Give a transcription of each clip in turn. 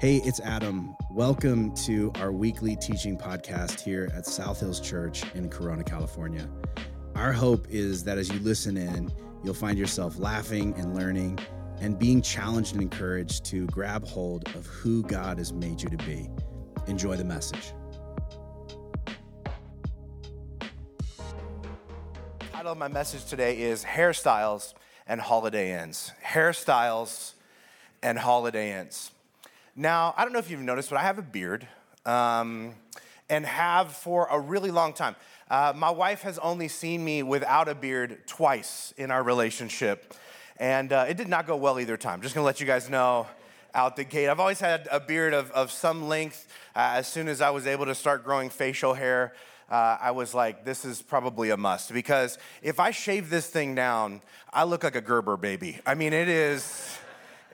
Hey, it's Adam. Welcome to our weekly teaching podcast here at South Hills Church in Corona, California. Our hope is that as you listen in, you'll find yourself laughing and learning and being challenged and encouraged to grab hold of who God has made you to be. Enjoy the message. The title of my message today is Hairstyles and Holiday Inns. Hairstyles and Holiday Inns. Now, I don't know if you've noticed, but I have a beard um, and have for a really long time. Uh, my wife has only seen me without a beard twice in our relationship, and uh, it did not go well either time. Just gonna let you guys know out the gate. I've always had a beard of, of some length. Uh, as soon as I was able to start growing facial hair, uh, I was like, this is probably a must because if I shave this thing down, I look like a Gerber baby. I mean, it is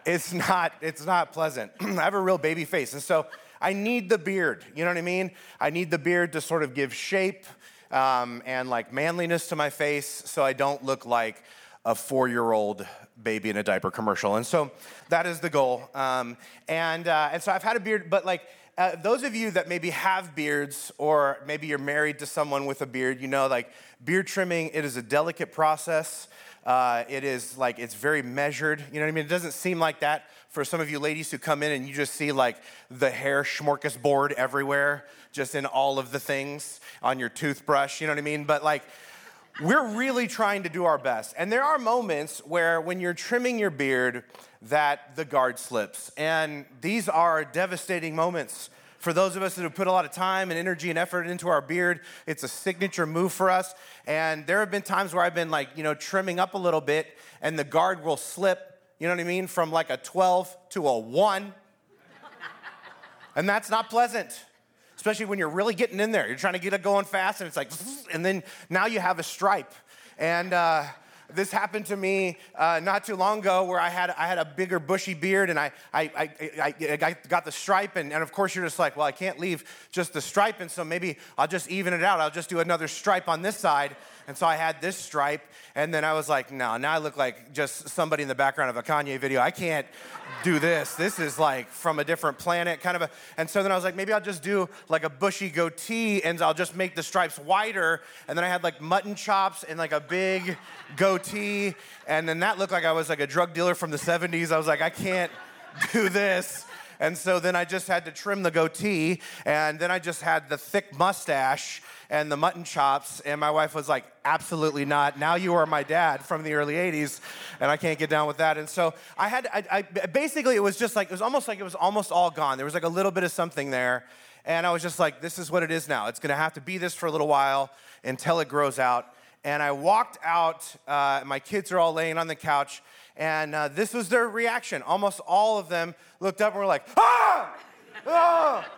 it's not it's not pleasant. I have a real baby face, and so I need the beard. You know what I mean? I need the beard to sort of give shape um, and like manliness to my face, so I don't look like a four-year-old baby in a diaper commercial. And so that is the goal. Um, and uh, and so I've had a beard, but like. Uh, those of you that maybe have beards or maybe you're married to someone with a beard you know like beard trimming it is a delicate process uh, it is like, it's very measured. You know what I mean? It doesn't seem like that for some of you ladies who come in and you just see like the hair smorgasbord everywhere, just in all of the things on your toothbrush. You know what I mean? But like, we're really trying to do our best. And there are moments where when you're trimming your beard, that the guard slips. And these are devastating moments for those of us that have put a lot of time and energy and effort into our beard, it's a signature move for us. And there have been times where I've been like, you know, trimming up a little bit and the guard will slip, you know what I mean, from like a 12 to a 1. and that's not pleasant especially when you're really getting in there. You're trying to get it going fast, and it's like, and then now you have a stripe. And uh, this happened to me uh, not too long ago where I had, I had a bigger bushy beard and I, I, I, I, got the stripe. And, and of course, you're just like, well, I can't leave just the stripe. And so maybe I'll just even it out. I'll just do another stripe on this side. And so I had this stripe. And then I was like, no, now I look like just somebody in the background of a Kanye video. I can't do this. This is like from a different planet, kind of a. And so then I was like, maybe I'll just do like a bushy goatee and I'll just make the stripes wider. And then I had like mutton chops and like a big goatee. And then that looked like I was like a drug dealer from the 70s. I was like, I can't do this. And so then I just had to trim the goatee, and then I just had the thick mustache and the mutton chops. And my wife was like, absolutely not. Now you are my dad from the early 80s, and I can't get down with that. And so I had, I, I, basically, it was just like, it was almost like it was almost all gone. There was like a little bit of something there. And I was just like, this is what it is now. It's gonna have to be this for a little while until it grows out. And I walked out, uh, my kids are all laying on the couch, and uh, this was their reaction. Almost all of them looked up and were like, ah! ah!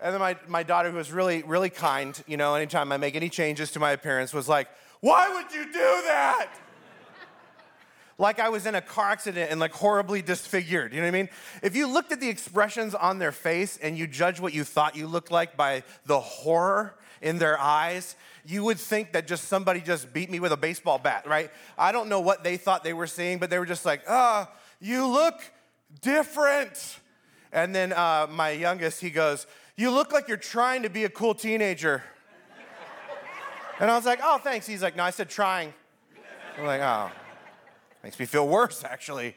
And then my, my daughter, who was really, really kind, you know, anytime I make any changes to my appearance, was like, why would you do that? like I was in a car accident and like horribly disfigured. You know what I mean? If you looked at the expressions on their face and you judge what you thought you looked like by the horror in their eyes, you would think that just somebody just beat me with a baseball bat, right? I don't know what they thought they were seeing, but they were just like, ah, oh, you look different. And then uh, my youngest, he goes, You look like you're trying to be a cool teenager. And I was like, Oh, thanks. He's like, No, I said trying. I'm like, Oh, makes me feel worse, actually.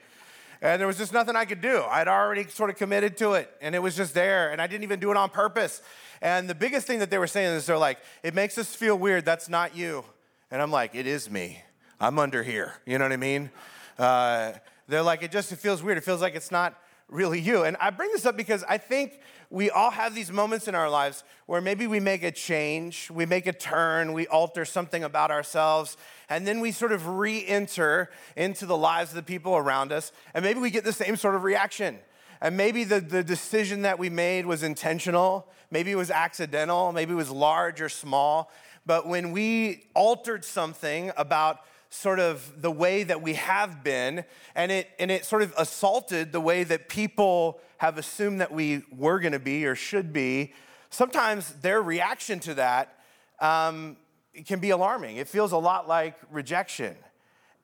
And there was just nothing I could do. I'd already sort of committed to it, and it was just there, and I didn't even do it on purpose. And the biggest thing that they were saying is they're like, it makes us feel weird. That's not you. And I'm like, it is me. I'm under here. You know what I mean? Uh, they're like, it just it feels weird. It feels like it's not really you. And I bring this up because I think we all have these moments in our lives where maybe we make a change, we make a turn, we alter something about ourselves, and then we sort of re enter into the lives of the people around us, and maybe we get the same sort of reaction. And maybe the, the decision that we made was intentional, maybe it was accidental, maybe it was large or small. But when we altered something about sort of the way that we have been, and it, and it sort of assaulted the way that people have assumed that we were gonna be or should be, sometimes their reaction to that um, can be alarming. It feels a lot like rejection.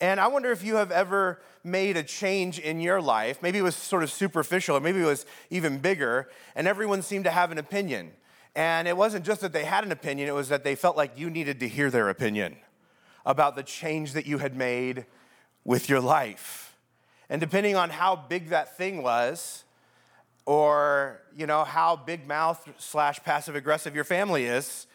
And I wonder if you have ever made a change in your life. Maybe it was sort of superficial, or maybe it was even bigger, and everyone seemed to have an opinion. And it wasn't just that they had an opinion, it was that they felt like you needed to hear their opinion about the change that you had made with your life. And depending on how big that thing was, or you know how big mouth slash passive aggressive your family is,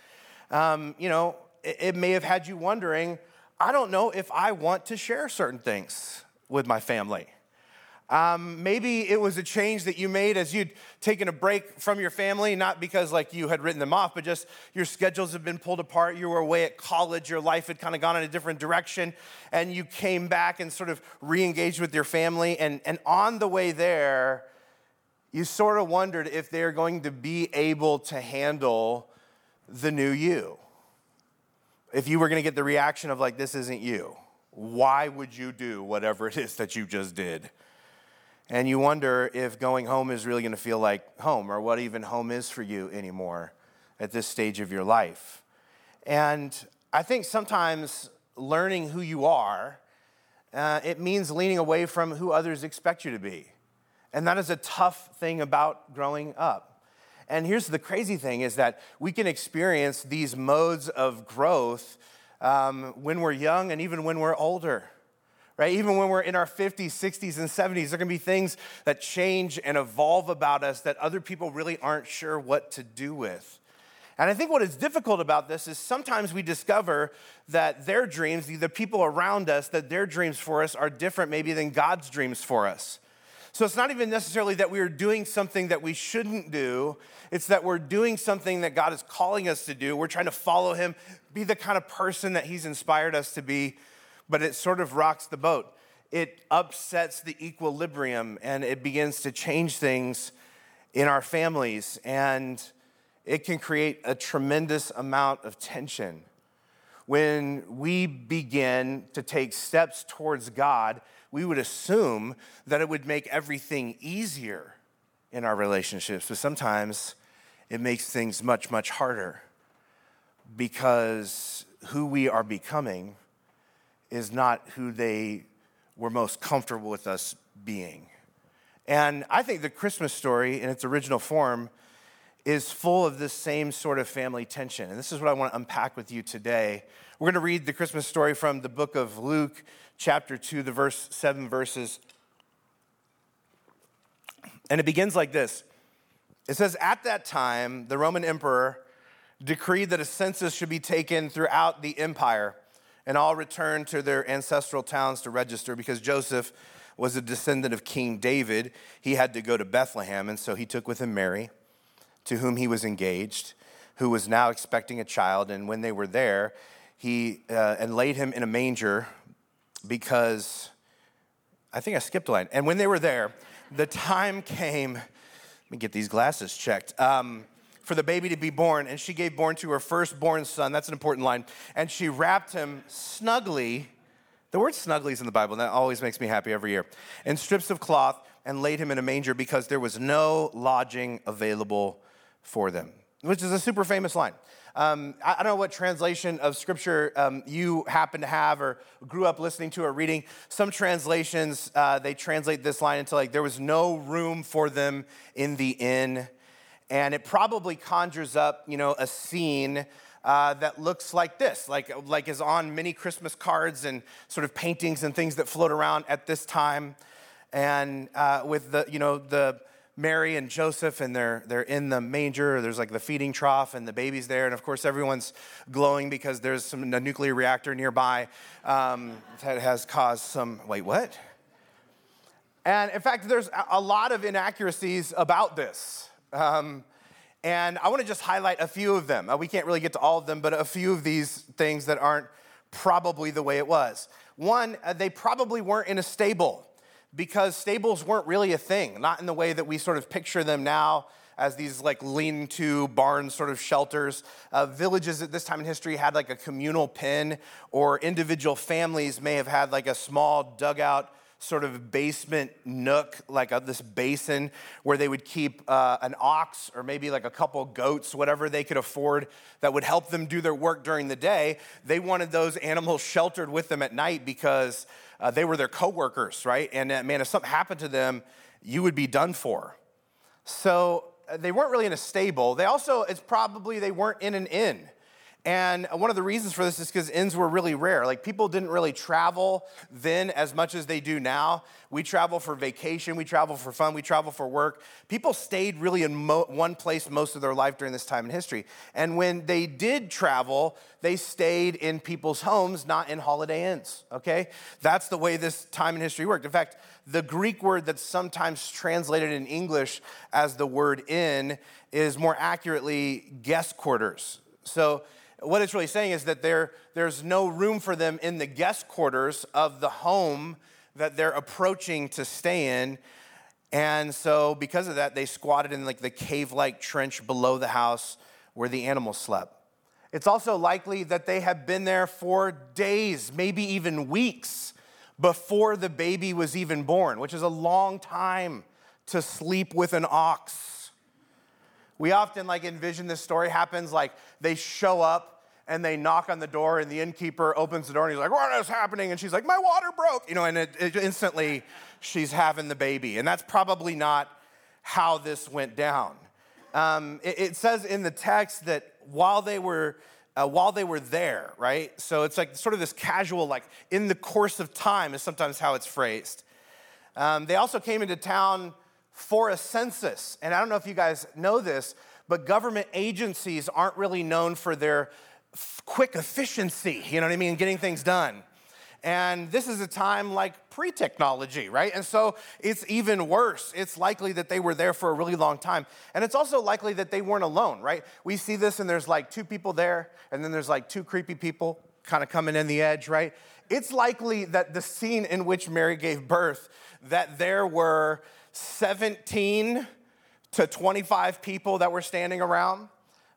um, you know, it, it may have had you wondering, I don't know if I want to share certain things with my family. Um, maybe it was a change that you made as you'd taken a break from your family, not because like you had written them off, but just your schedules have been pulled apart. You were away at college, your life had kind of gone in a different direction, and you came back and sort of re-engaged with your family. And, and on the way there, you sort of wondered if they're going to be able to handle the new you. If you were going to get the reaction of like, this isn't you. Why would you do whatever it is that you just did? And you wonder if going home is really going to feel like home or what even home is for you anymore at this stage of your life. And I think sometimes learning who you are, uh, it means leaning away from who others expect you to be. And that is a tough thing about growing up. And here's the crazy thing is that we can experience these modes of growth um, when we're young and even when we're older right? Even when we're in our 50s, 60s, and 70s, there can be things that change and evolve about us that other people really aren't sure what to do with. And I think what is difficult about this is sometimes we discover that their dreams, the people around us, that their dreams for us are different maybe than God's dreams for us. So it's not even necessarily that we are doing something that we shouldn't do. It's that we're doing something that God is calling us to do. We're trying to follow Him, be the kind of person that He's inspired us to be but it sort of rocks the boat. It upsets the equilibrium and it begins to change things in our families, and it can create a tremendous amount of tension. When we begin to take steps towards God, we would assume that it would make everything easier in our relationships, but sometimes it makes things much, much harder because who we are becoming is not who they were most comfortable with us being. And I think the Christmas story in its original form is full of this same sort of family tension. And this is what I want to unpack with you today. We're going to read the Christmas story from the book of Luke, chapter 2, the verse 7 verses. And it begins like this. It says, At that time, the Roman emperor decreed that a census should be taken throughout the empire and all returned to their ancestral towns to register because Joseph was a descendant of King David. He had to go to Bethlehem, and so he took with him Mary, to whom he was engaged, who was now expecting a child. And when they were there, he uh, and laid him in a manger because I think I skipped a line. And when they were there, the time came. Let me get these glasses checked. Um, for the baby to be born, and she gave born to her firstborn son. That's an important line. And she wrapped him snugly. The word snugly is in the Bible, and that always makes me happy every year. In strips of cloth, and laid him in a manger because there was no lodging available for them, which is a super famous line. Um, I, don't know what translation of scripture um, you happen to have or grew up listening to or reading. Some translations, uh, they translate this line into like, there was no room for them in the inn and it probably conjures up, you know, a scene uh, that looks like this, like, like is on many Christmas cards and sort of paintings and things that float around at this time. And uh, with the, you know, the Mary and Joseph, and they're, they're in the manger, there's like the feeding trough, and the baby's there. And of course, everyone's glowing because there's some, a nuclear reactor nearby um, that has caused some, wait, what? And in fact, there's a lot of inaccuracies about this. Um, and I want to just highlight a few of them. Uh, we can't really get to all of them, but a few of these things that aren't probably the way it was. One, uh, they probably weren't in a stable because stables weren't really a thing, not in the way that we sort of picture them now as these like lean to barn sort of shelters. Uh, villages at this time in history had like a communal pen, or individual families may have had like a small dugout sort of basement nook, like a, this basin where they would keep uh, an ox or maybe like a couple goats, whatever they could afford that would help them do their work during the day. They wanted those animals sheltered with them at night because uh, they were their coworkers, right? And uh, man, if something happened to them, you would be done for. So uh, they weren't really in a stable. They also, it's probably they weren't in an inn. And one of the reasons for this is because inns were really rare. Like people didn't really travel then as much as they do now. We travel for vacation, we travel for fun, we travel for work. People stayed really in mo- one place most of their life during this time in history. And when they did travel, they stayed in people's homes, not in holiday inns, okay? That's the way this time in history worked. In fact, the Greek word that's sometimes translated in English as the word inn is more accurately guest quarters. So what it's really saying is that there, there's no room for them in the guest quarters of the home that they're approaching to stay in. And so, because of that, they squatted in like the cave like trench below the house where the animals slept. It's also likely that they had been there for days, maybe even weeks, before the baby was even born, which is a long time to sleep with an ox. We often like envision this story happens like they show up and they knock on the door and the innkeeper opens the door and he's like, what is happening? And she's like, my water broke, you know, and it, it instantly she's having the baby. And that's probably not how this went down. Um, it, it, says in the text that while they were uh, while they were there, right? So it's like sort of this casual, like in the course of time, is sometimes how it's phrased. Um, they also came into town for a census. And I don't know if you guys know this, but government agencies aren't really known for their quick efficiency, you know what I mean, getting things done. And this is a time like pre technology, right? And so it's even worse. It's likely that they were there for a really long time. And it's also likely that they weren't alone, right? We see this and there's like two people there, and then there's like two creepy people kind of coming in the edge, right? It's likely that the scene in which Mary gave birth, that there were 17 to 25 people that were standing around.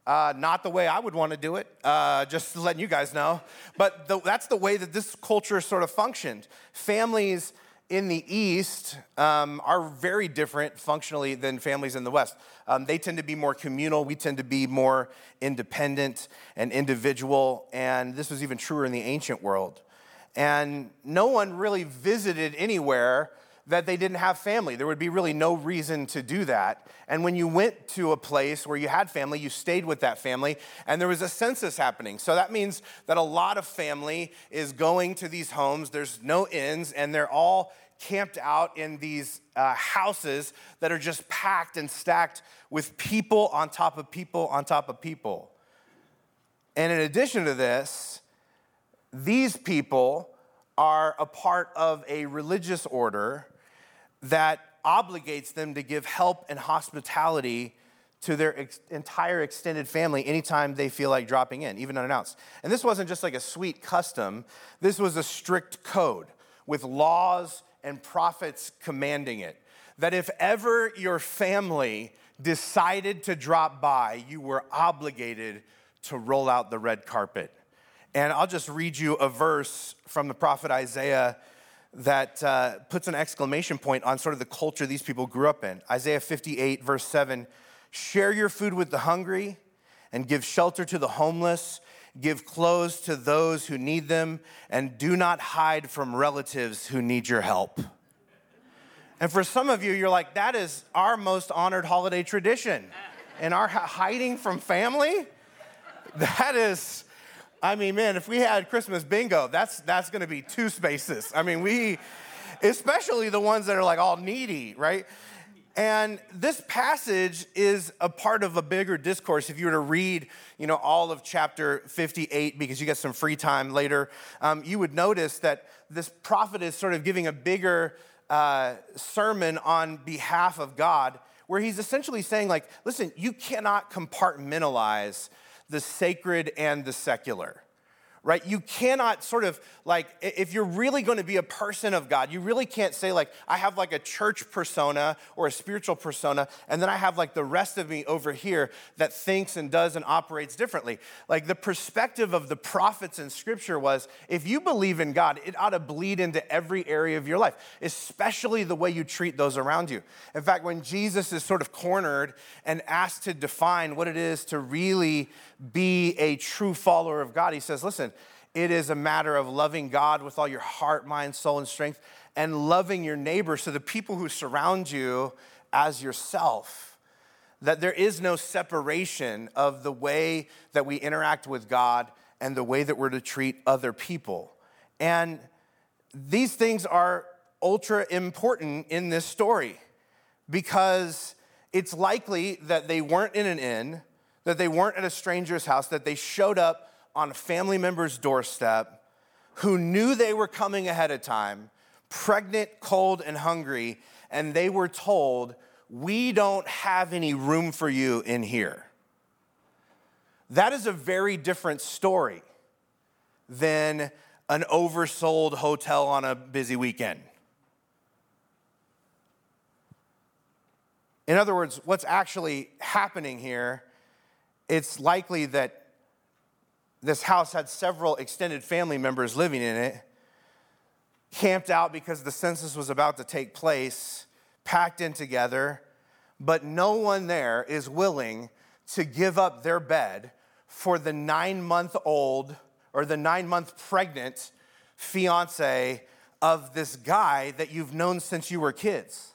Uh, not the way I would want to do it, uh, just letting you guys know. But the, that's the way that this culture sort of functioned. Families in the East um, are very different functionally than families in the West. Um, they tend to be more communal, we tend to be more independent and individual, and this was even truer in the ancient world. And no one really visited anywhere that they didn't have family. There would be really no reason to do that. And when you went to a place where you had family, you stayed with that family, and there was a census happening. So that means that a lot of family is going to these homes. There's no inns, and they're all camped out in these uh, houses that are just packed and stacked with people on top of people on top of people. And in addition to this, these people are a part of a religious order that obligates them to give help and hospitality to their ex- entire extended family anytime they feel like dropping in, even unannounced. And this wasn't just like a sweet custom, this was a strict code with laws and prophets commanding it. That if ever your family decided to drop by, you were obligated to roll out the red carpet. And I'll just read you a verse from the prophet Isaiah that uh, puts an exclamation point on sort of the culture these people grew up in. Isaiah 58, verse 7 Share your food with the hungry and give shelter to the homeless, give clothes to those who need them, and do not hide from relatives who need your help. And for some of you, you're like, that is our most honored holiday tradition. And our hiding from family, that is I mean, man, if we had Christmas bingo, that's that's to be two spaces. I mean, we, especially the ones that are like all needy, right? And this passage is a part of a bigger discourse. If you were to read, you know, all of chapter 58, because you get some free time later, um, you would notice that this prophet is sort of giving a bigger uh, sermon on behalf of God, where he's essentially saying, like, listen, you cannot compartmentalize the sacred and the secular, right? You cannot sort of like, if you're really going to be a person of God, you really can't say, like, I have like a church persona or a spiritual persona, and then I have like the rest of me over here that thinks and does and operates differently. Like, the perspective of the prophets in scripture was if you believe in God, it ought to bleed into every area of your life, especially the way you treat those around you. In fact, when Jesus is sort of cornered and asked to define what it is to really be a true follower of God, he says, listen, it is a matter of loving God with all your heart, mind, soul, and strength, and loving your neighbor, so the people who surround you as yourself. That there is no separation of the way that we interact with God and the way that we're to treat other people. And these things are ultra important in this story because it's likely that they weren't in an inn, that they weren't at a stranger's house, that they showed up on a family member's doorstep who knew they were coming ahead of time, pregnant, cold, and hungry, and they were told, We don't have any room for you in here. That is a very different story than an oversold hotel on a busy weekend. In other words, what's actually happening here, it's likely that this house had several extended family members living in it, camped out because the census was about to take place, packed in together, but no one there is willing to give up their bed for the nine month old or the nine month pregnant fiance of this guy that you've known since you were kids.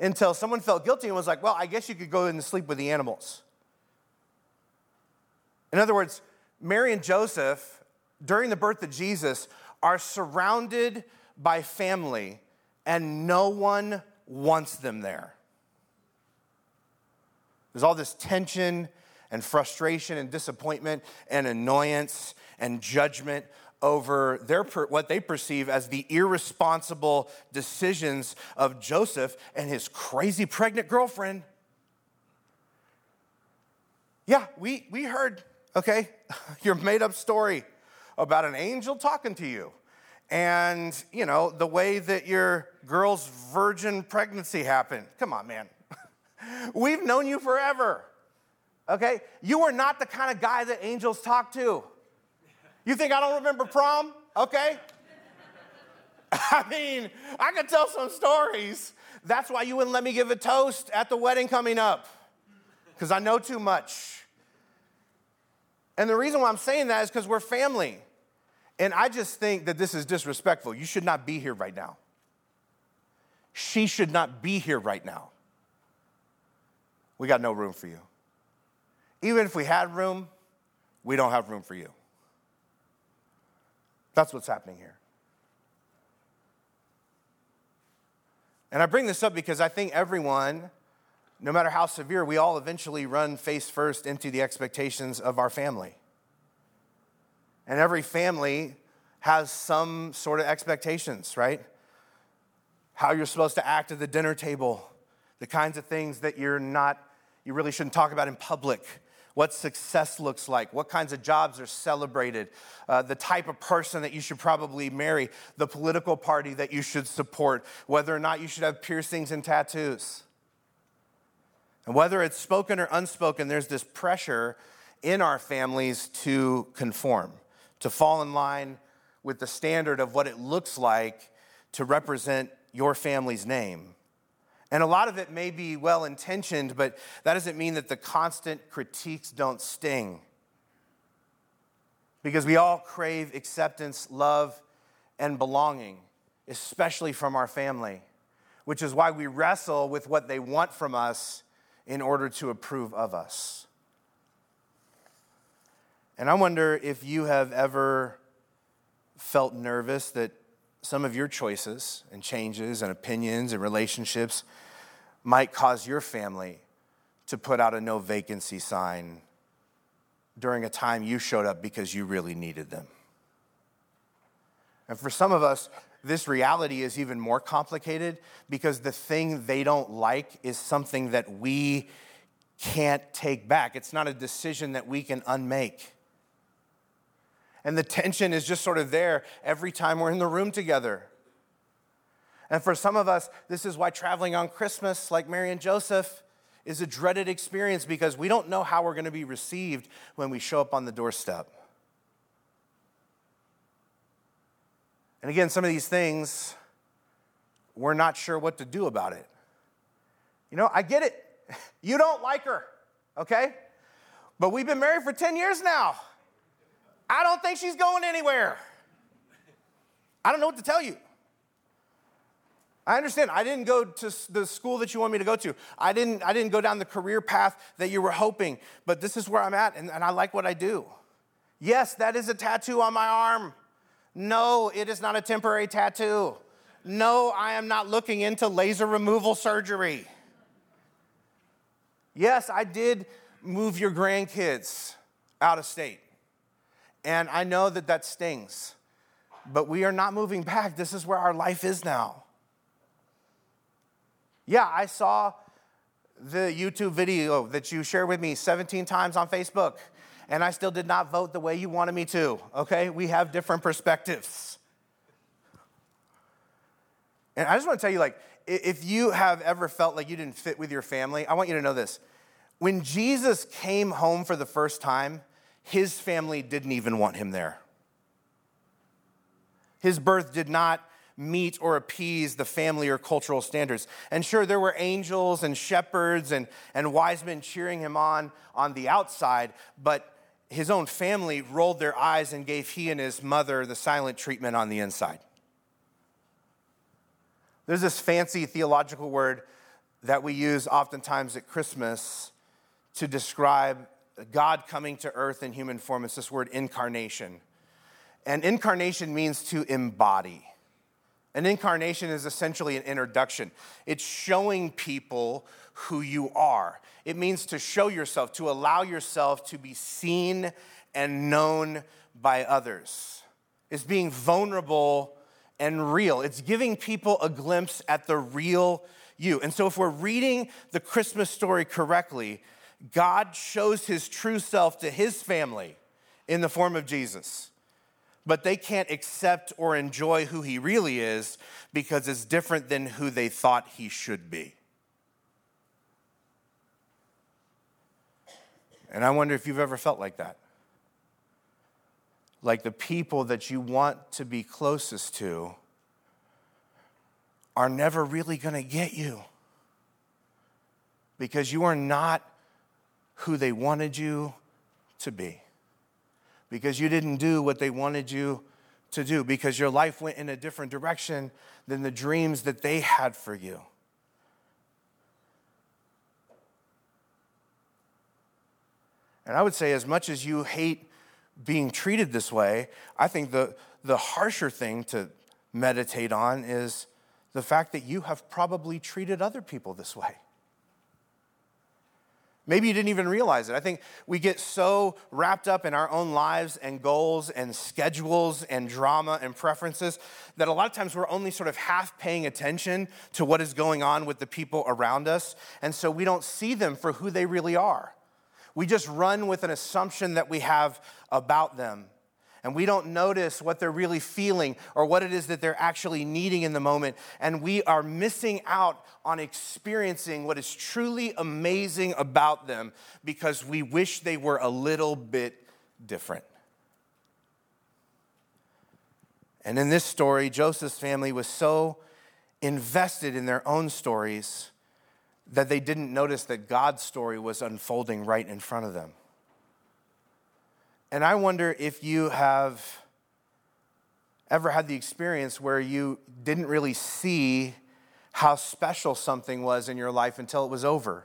Until someone felt guilty and was like, well, I guess you could go in and sleep with the animals. In other words, Mary and Joseph, during the birth of Jesus, are surrounded by family, and no one wants them there. There's all this tension and frustration and disappointment and annoyance and judgment over their, what they perceive as the irresponsible decisions of Joseph and his crazy pregnant girlfriend. Yeah, we, we heard okay? Your made up story about an angel talking to you. And, you know, the way that your girl's virgin pregnancy happened. Come on, man. We've known you forever. Okay? You are not the kind of guy that angels talk to. You think I don't remember prom? Okay? I mean, I could tell some stories. That's why you wouldn't let me give a toast at the wedding coming up, because I know too much. And the reason why I'm saying that is because we're family. And I just think that this is disrespectful. You should not be here right now. She should not be here right now. We got no room for you. Even if we had room, we don't have room for you. That's what's happening here. And I bring this up because I think everyone no matter how severe, we all eventually run face first into the expectations of our family. And every family has some sort of expectations, right? How you're supposed to act at the dinner table, the kinds of things that you're not, you really shouldn't talk about in public, what success looks like, what kinds of jobs are celebrated, uh, the type of person that you should probably marry, the political party that you should support, whether or not you should have piercings and tattoos. And whether it's spoken or unspoken, there's this pressure in our families to conform, to fall in line with the standard of what it looks like to represent your family's name. And a lot of it may be well intentioned, but that doesn't mean that the constant critiques don't sting. Because we all crave acceptance, love, and belonging, especially from our family, which is why we wrestle with what they want from us in order to approve of us. And I wonder if you have ever felt nervous that some of your choices and changes and opinions and relationships might cause your family to put out a no vacancy sign during a time you showed up because you really needed them. And for some of us, this reality is even more complicated because the thing they don't like is something that we can't take back. It's not a decision that we can unmake. And the tension is just sort of there every time we're in the room together. And for some of us, this is why traveling on Christmas, like Mary and Joseph, is a dreaded experience because we don't know how we're going to be received when we show up on the doorstep. And again, some of these things, we're not sure what to do about it. You know, I get it. You don't like her, okay? But we've been married for 10 years now. I don't think she's going anywhere. I don't know what to tell you. I understand. I didn't go to the school that you want me to go to. I didn't, I didn't go down the career path that you were hoping, but this is where I'm at, and, and I like what I do. Yes, that is a tattoo on my arm. No, it is not a temporary tattoo. No, I am not looking into laser removal surgery. Yes, I did move your grandkids out of state. And I know that that stings. But we are not moving back. This is where our life is now. Yeah, I saw the YouTube video that you shared with me 17 times on Facebook, and I still did not vote the way you wanted me to, okay? We have different perspectives. And I just want to tell you, like, if you have ever felt like you didn't fit with your family, I want you to know this. When Jesus came home for the first time, his family didn't even want him there. His birth did not meet or appease the family or cultural standards. And sure, there were angels and shepherds and, and wise men cheering him on on the outside, but his own family rolled their eyes and gave he and his mother the silent treatment on the inside. There's this fancy theological word that we use oftentimes at Christmas to describe God coming to earth in human form. It's this word incarnation. And incarnation means to embody. An incarnation is essentially an introduction. It's showing people who you are. It means to show yourself, to allow yourself to be seen and known by others. It's being vulnerable and real. It's giving people a glimpse at the real you. And so, if we're reading the Christmas story correctly, God shows his true self to his family in the form of Jesus. But they can't accept or enjoy who he really is because it's different than who they thought he should be. And I wonder if you've ever felt like that. Like the people that you want to be closest to are never really going to get you because you are not who they wanted you to be. Because you didn't do what they wanted you to do, because your life went in a different direction than the dreams that they had for you. And I would say, as much as you hate being treated this way, I think the, the harsher thing to meditate on is the fact that you have probably treated other people this way. Maybe you didn't even realize it. I think we get so wrapped up in our own lives and goals and schedules and drama and preferences that a lot of times we're only sort of half paying attention to what is going on with the people around us. And so we don't see them for who they really are. We just run with an assumption that we have about them and we don't notice what they're really feeling or what it is that they're actually needing in the moment. And we are missing out on experiencing what is truly amazing about them because we wish they were a little bit different. And in this story, Joseph's family was so invested in their own stories that they didn't notice that God's story was unfolding right in front of them. And I wonder if you have ever had the experience where you didn't really see how special something was in your life until it was over.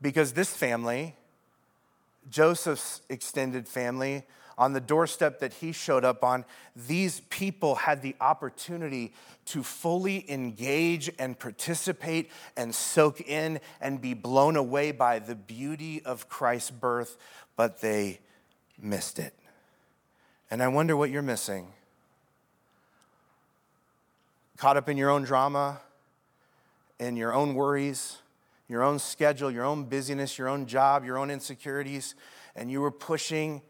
Because this family, Joseph's extended family, on the doorstep that he showed up on, these people had the opportunity to fully engage and participate and soak in and be blown away by the beauty of Christ's birth, but they missed it. And I wonder what you're missing. Caught up in your own drama, in your own worries, your own schedule, your own busyness, your own job, your own insecurities, and you were pushing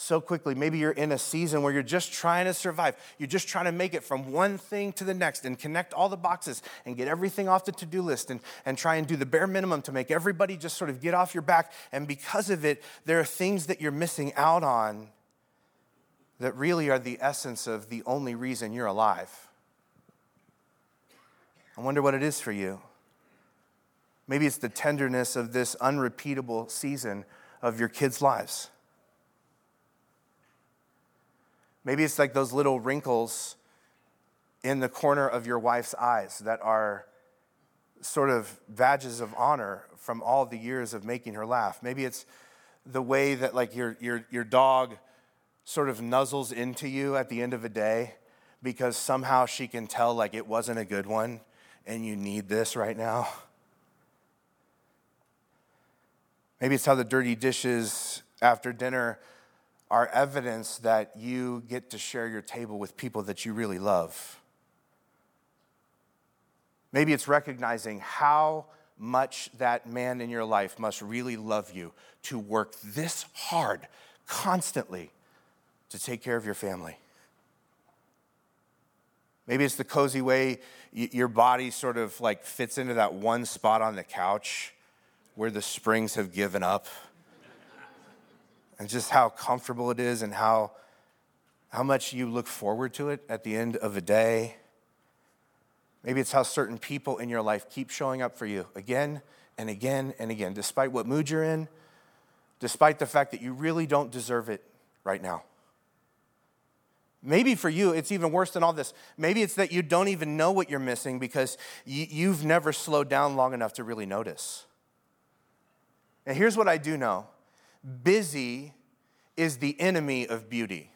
so quickly. Maybe you're in a season where you're just trying to survive. You're just trying to make it from one thing to the next and connect all the boxes and get everything off the to do list and, and try and do the bare minimum to make everybody just sort of get off your back. And because of it, there are things that you're missing out on that really are the essence of the only reason you're alive. I wonder what it is for you. Maybe it's the tenderness of this unrepeatable season of your kids' lives. Maybe it's like those little wrinkles in the corner of your wife's eyes that are sort of badges of honor from all the years of making her laugh. Maybe it's the way that like your, your, your dog sort of nuzzles into you at the end of a day because somehow she can tell like it wasn't a good one and you need this right now. Maybe it's how the dirty dishes after dinner are evidence that you get to share your table with people that you really love. Maybe it's recognizing how much that man in your life must really love you to work this hard constantly to take care of your family. Maybe it's the cozy way your body sort of like fits into that one spot on the couch where the springs have given up and just how comfortable it is and how, how much you look forward to it at the end of a day. Maybe it's how certain people in your life keep showing up for you again and again and again, despite what mood you're in, despite the fact that you really don't deserve it right now. Maybe for you, it's even worse than all this. Maybe it's that you don't even know what you're missing because you've never slowed down long enough to really notice. And here's what I do know busy is the enemy of beauty.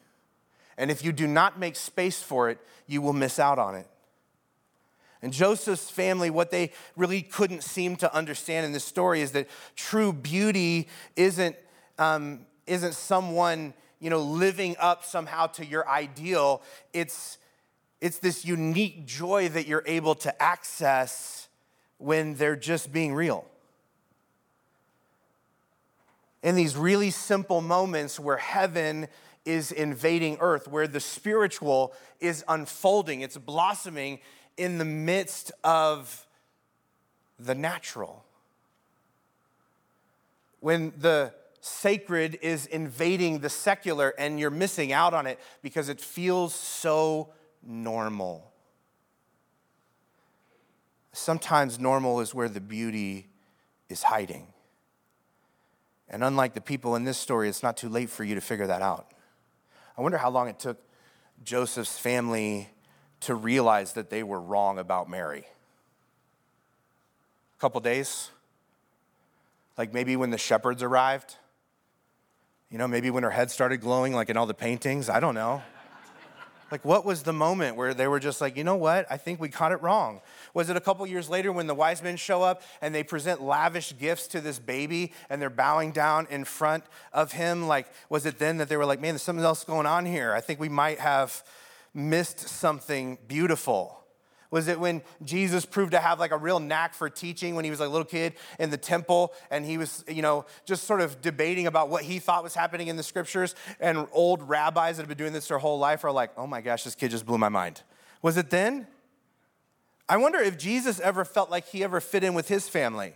And if you do not make space for it, you will miss out on it. And Joseph's family, what they really couldn't seem to understand in this story is that true beauty isn't, um, isn't someone you know, living up somehow to your ideal. It's, it's this unique joy that you're able to access when they're just being real in these really simple moments where heaven is invading earth, where the spiritual is unfolding, it's blossoming in the midst of the natural. When the sacred is invading the secular and you're missing out on it because it feels so normal. Sometimes normal is where the beauty is hiding. And unlike the people in this story, it's not too late for you to figure that out. I wonder how long it took Joseph's family to realize that they were wrong about Mary. A couple days? Like maybe when the shepherds arrived? You know, maybe when her head started glowing, like in all the paintings? I don't know. Like, what was the moment where they were just like, you know what? I think we caught it wrong. Was it a couple years later when the wise men show up and they present lavish gifts to this baby and they're bowing down in front of him? Like, was it then that they were like, man, there's something else going on here? I think we might have missed something beautiful. Was it when Jesus proved to have like a real knack for teaching when he was like a little kid in the temple and he was, you know, just sort of debating about what he thought was happening in the scriptures? And old rabbis that have been doing this their whole life are like, oh my gosh, this kid just blew my mind. Was it then? I wonder if Jesus ever felt like he ever fit in with his family,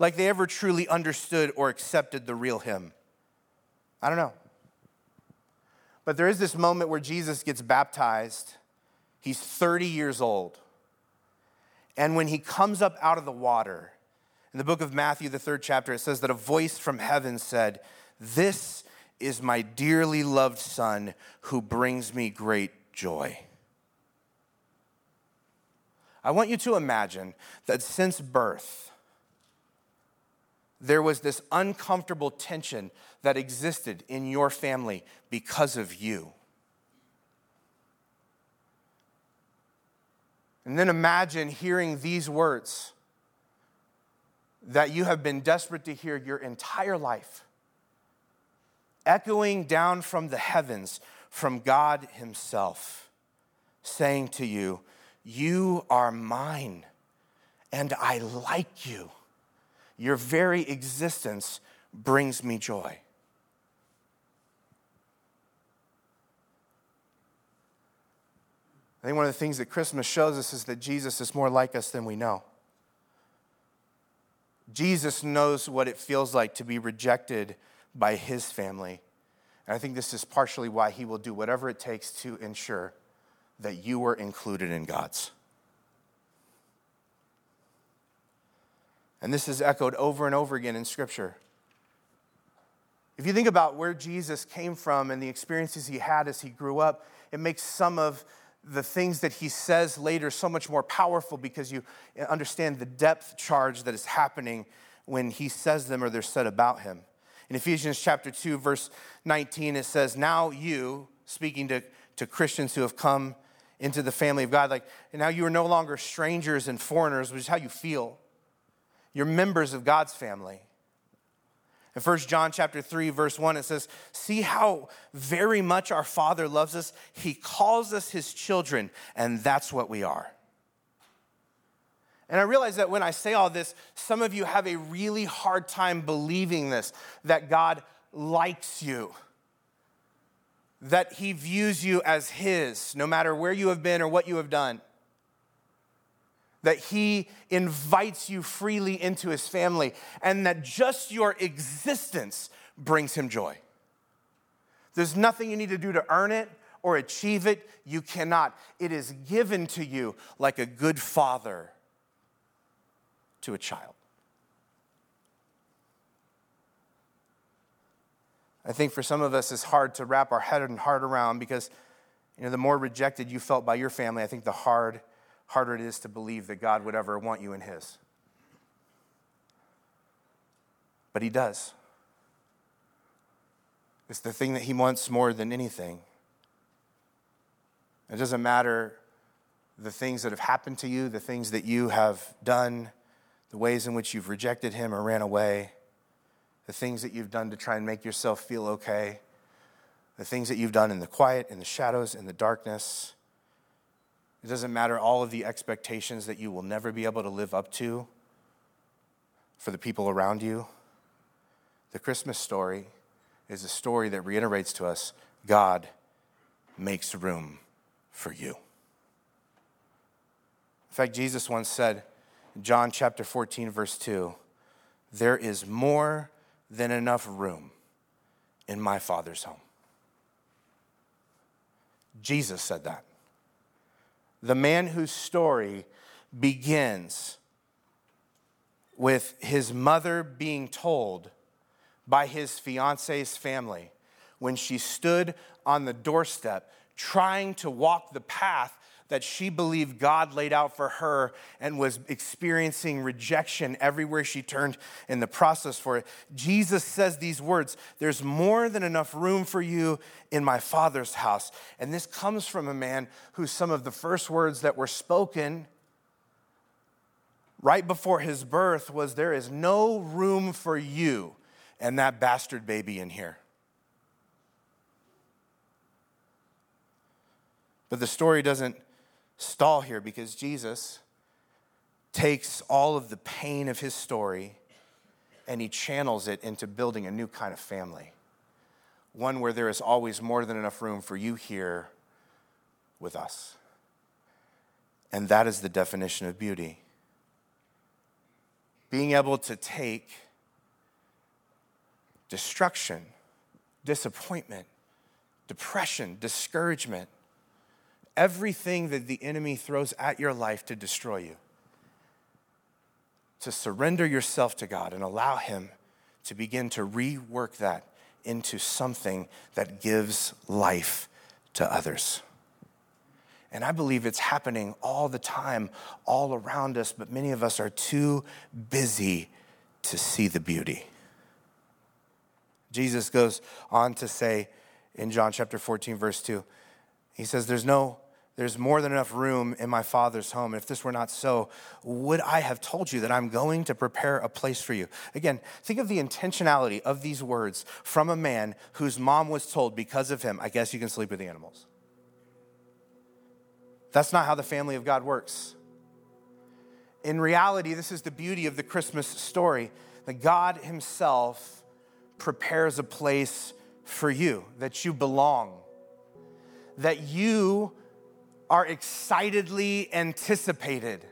like they ever truly understood or accepted the real him. I don't know. But there is this moment where Jesus gets baptized He's 30 years old. And when he comes up out of the water, in the book of Matthew, the third chapter, it says that a voice from heaven said, This is my dearly loved son who brings me great joy. I want you to imagine that since birth, there was this uncomfortable tension that existed in your family because of you. And then imagine hearing these words that you have been desperate to hear your entire life, echoing down from the heavens from God Himself, saying to you, You are mine, and I like you. Your very existence brings me joy. I think one of the things that Christmas shows us is that Jesus is more like us than we know. Jesus knows what it feels like to be rejected by his family. And I think this is partially why he will do whatever it takes to ensure that you are included in God's. And this is echoed over and over again in Scripture. If you think about where Jesus came from and the experiences he had as he grew up, it makes some of the things that he says later so much more powerful because you understand the depth charge that is happening when he says them or they're said about him. In Ephesians chapter 2, verse 19, it says, Now you, speaking to, to Christians who have come into the family of God, like, now you are no longer strangers and foreigners, which is how you feel. You're members of God's family. In 1 John chapter 3 verse 1 it says, "See how very much our Father loves us. He calls us his children, and that's what we are." And I realize that when I say all this, some of you have a really hard time believing this that God likes you. That he views you as his, no matter where you have been or what you have done that he invites you freely into his family, and that just your existence brings him joy. There's nothing you need to do to earn it or achieve it. You cannot. It is given to you like a good father to a child. I think for some of us it's hard to wrap our head and heart around because you know the more rejected you felt by your family, I think the hard harder it is to believe that God would ever want you in His. But He does. It's the thing that He wants more than anything. It doesn't matter the things that have happened to you, the things that you have done, the ways in which you've rejected Him or ran away, the things that you've done to try and make yourself feel okay, the things that you've done in the quiet, in the shadows, in the darkness. It doesn't matter all of the expectations that you will never be able to live up to for the people around you. The Christmas story is a story that reiterates to us God makes room for you. In fact, Jesus once said, John chapter 14, verse 2, there is more than enough room in my Father's home. Jesus said that the man whose story begins with his mother being told by his fiance's family when she stood on the doorstep trying to walk the path that she believed God laid out for her and was experiencing rejection everywhere she turned in the process for it. Jesus says these words There's more than enough room for you in my Father's house. And this comes from a man who some of the first words that were spoken right before his birth was There is no room for you and that bastard baby in here. But the story doesn't stall here because Jesus takes all of the pain of his story and he channels it into building a new kind of family. One where there is always more than enough room for you here with us. And that is the definition of beauty. Being able to take destruction, disappointment, depression, discouragement, everything that the enemy throws at your life to destroy you. To surrender yourself to God and allow Him to begin to rework that into something that gives life to others. And I believe it's happening all the time, all around us, but many of us are too busy to see the beauty. Jesus goes on to say in John chapter 14, verse 2, he says, There's no there's more than enough room in my Father's home. If this were not so, would I have told you that I'm going to prepare a place for you? Again, think of the intentionality of these words from a man whose mom was told because of him, I guess you can sleep with the animals. That's not how the family of God works. In reality, this is the beauty of the Christmas story that God Himself prepares a place for you, that you belong, that you are excitedly anticipated,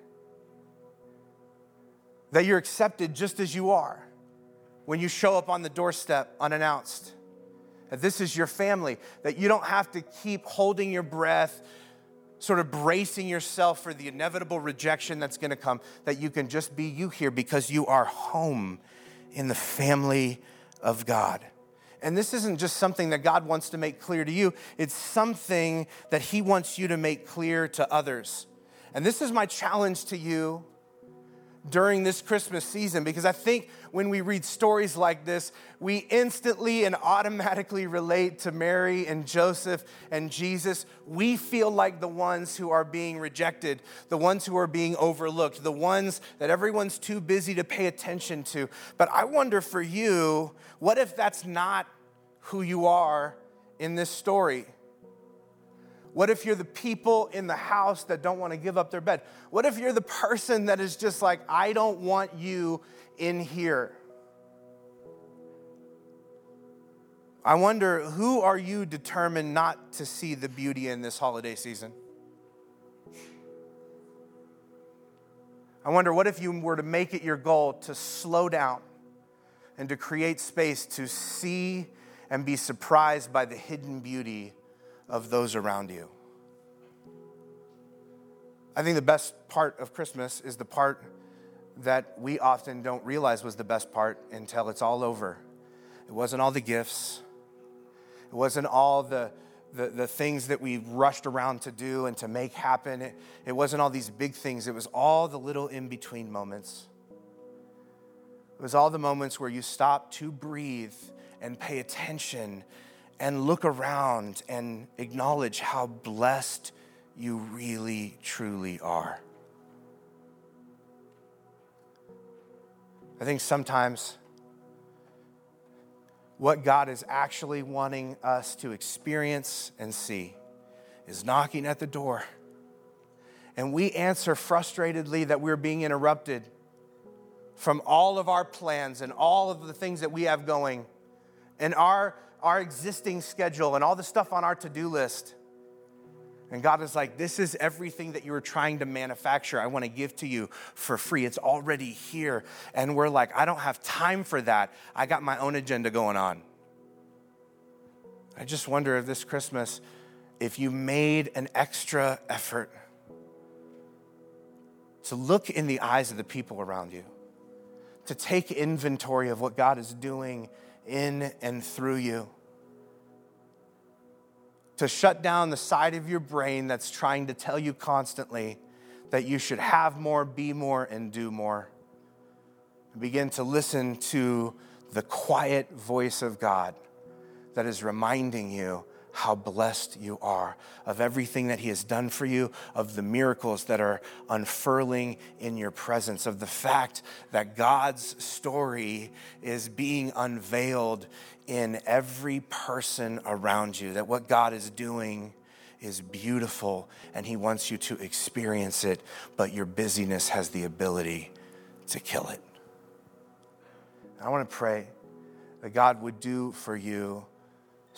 that you're accepted just as you are when you show up on the doorstep unannounced. That this is your family, that you don't have to keep holding your breath, sort of bracing yourself for the inevitable rejection that's gonna come, that you can just be you here because you are home in the family of God. And this isn't just something that God wants to make clear to you, it's something that He wants you to make clear to others. And this is my challenge to you during this Christmas season because I think when we read stories like this, we instantly and automatically relate to Mary and Joseph and Jesus. We feel like the ones who are being rejected, the ones who are being overlooked, the ones that everyone's too busy to pay attention to. But I wonder for you, what if that's not who you are in this story? What if you're the people in the house that don't want to give up their bed? What if you're the person that is just like, I don't want you in here? I wonder who are you determined not to see the beauty in this holiday season? I wonder what if you were to make it your goal to slow down and to create space to see and be surprised by the hidden beauty of those around you. I think the best part of Christmas is the part that we often don't realize was the best part until it's all over. It wasn't all the gifts, it wasn't all the, the, the things that we rushed around to do and to make happen. It, it wasn't all these big things, it was all the little in between moments. It was all the moments where you stop to breathe and pay attention and look around and acknowledge how blessed you really, truly are. I think sometimes what God is actually wanting us to experience and see is knocking at the door. And we answer frustratedly that we're being interrupted from all of our plans and all of the things that we have going. And our our existing schedule and all the stuff on our to do list. And God is like, This is everything that you were trying to manufacture. I want to give to you for free. It's already here. And we're like, I don't have time for that. I got my own agenda going on. I just wonder if this Christmas, if you made an extra effort to look in the eyes of the people around you, to take inventory of what God is doing in and through you. To shut down the side of your brain that's trying to tell you constantly that you should have more, be more, and do more. And begin to listen to the quiet voice of God that is reminding you how blessed you are, of everything that He has done for you, of the miracles that are unfurling in your presence, of the fact that God's story is being unveiled in every person around you, that what God is doing is beautiful and He wants you to experience it, but your busyness has the ability to kill it. I want to pray that God would do for you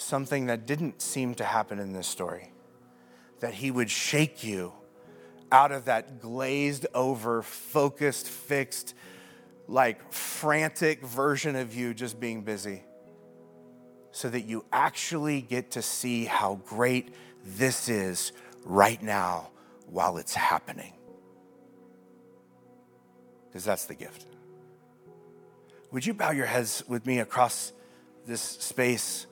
something that didn't seem to happen in this story. That he would shake you out of that glazed over, focused, fixed, like frantic version of you just being busy, so that you actually get to see how great this is right now while it's happening. Because that's the gift. Would you bow your heads with me across this space?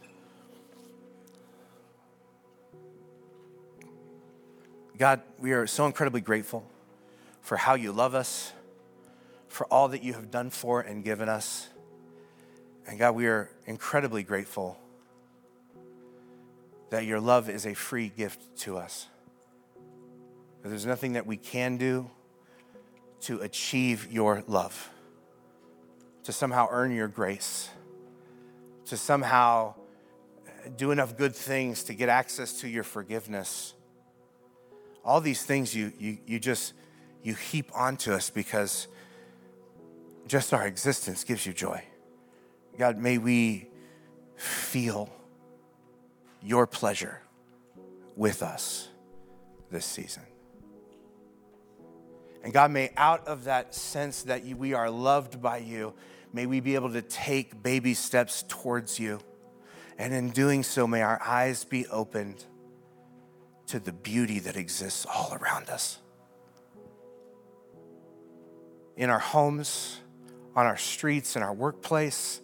God, we are so incredibly grateful for how you love us, for all that you have done for and given us. And God, we are incredibly grateful that your love is a free gift to us. That there's nothing that we can do to achieve your love, to somehow earn your grace, to somehow do enough good things to get access to your forgiveness all these things you, you, you just you heap onto us because just our existence gives you joy. God, may we feel your pleasure with us this season. And God, may out of that sense that we are loved by you, may we be able to take baby steps towards you. And in doing so, may our eyes be opened to the beauty that exists all around us. In our homes, on our streets, in our workplace,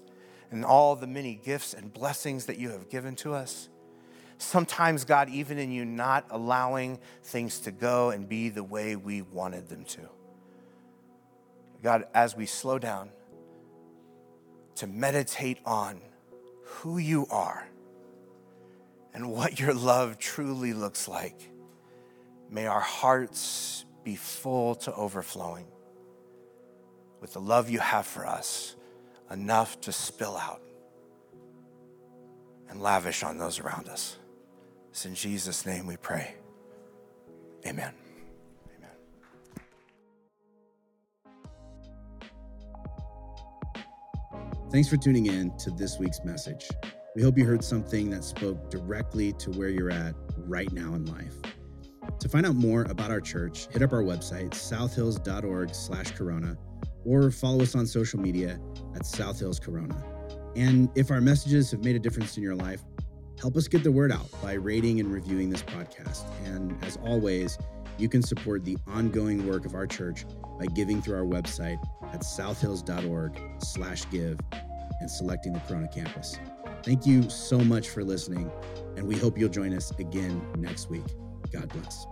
and all the many gifts and blessings that you have given to us. Sometimes, God, even in you not allowing things to go and be the way we wanted them to. God, as we slow down to meditate on who you are and what your love truly looks like, may our hearts be full to overflowing with the love you have for us, enough to spill out and lavish on those around us. It's in Jesus' name we pray. Amen. Amen. Thanks for tuning in to this week's message. We hope you heard something that spoke directly to where you're at right now in life. To find out more about our church, hit up our website, southhills.org slash corona, or follow us on social media at South Hills Corona. And if our messages have made a difference in your life, help us get the word out by rating and reviewing this podcast. And as always, you can support the ongoing work of our church by giving through our website at southhills.org slash give and selecting the Corona campus. Thank you so much for listening, and we hope you'll join us again next week. God bless.